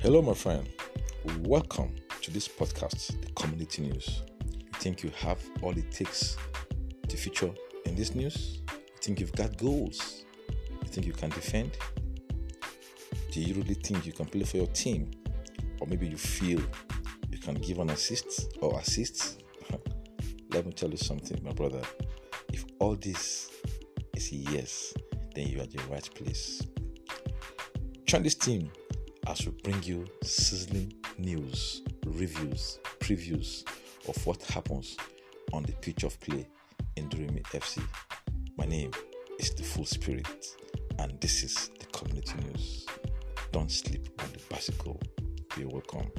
Hello, my friend. Welcome to this podcast, The Community News. You think you have all it takes to feature in this news? You think you've got goals? You think you can defend? Do you really think you can play for your team? Or maybe you feel you can give an assist or assist? Let me tell you something, my brother. If all this is yes, then you are the right place. Join this team as we bring you sizzling news, reviews, previews of what happens on the pitch of play in Dreamy FC. My name is The Full Spirit, and this is the community news. Don't sleep on the bicycle. You're welcome.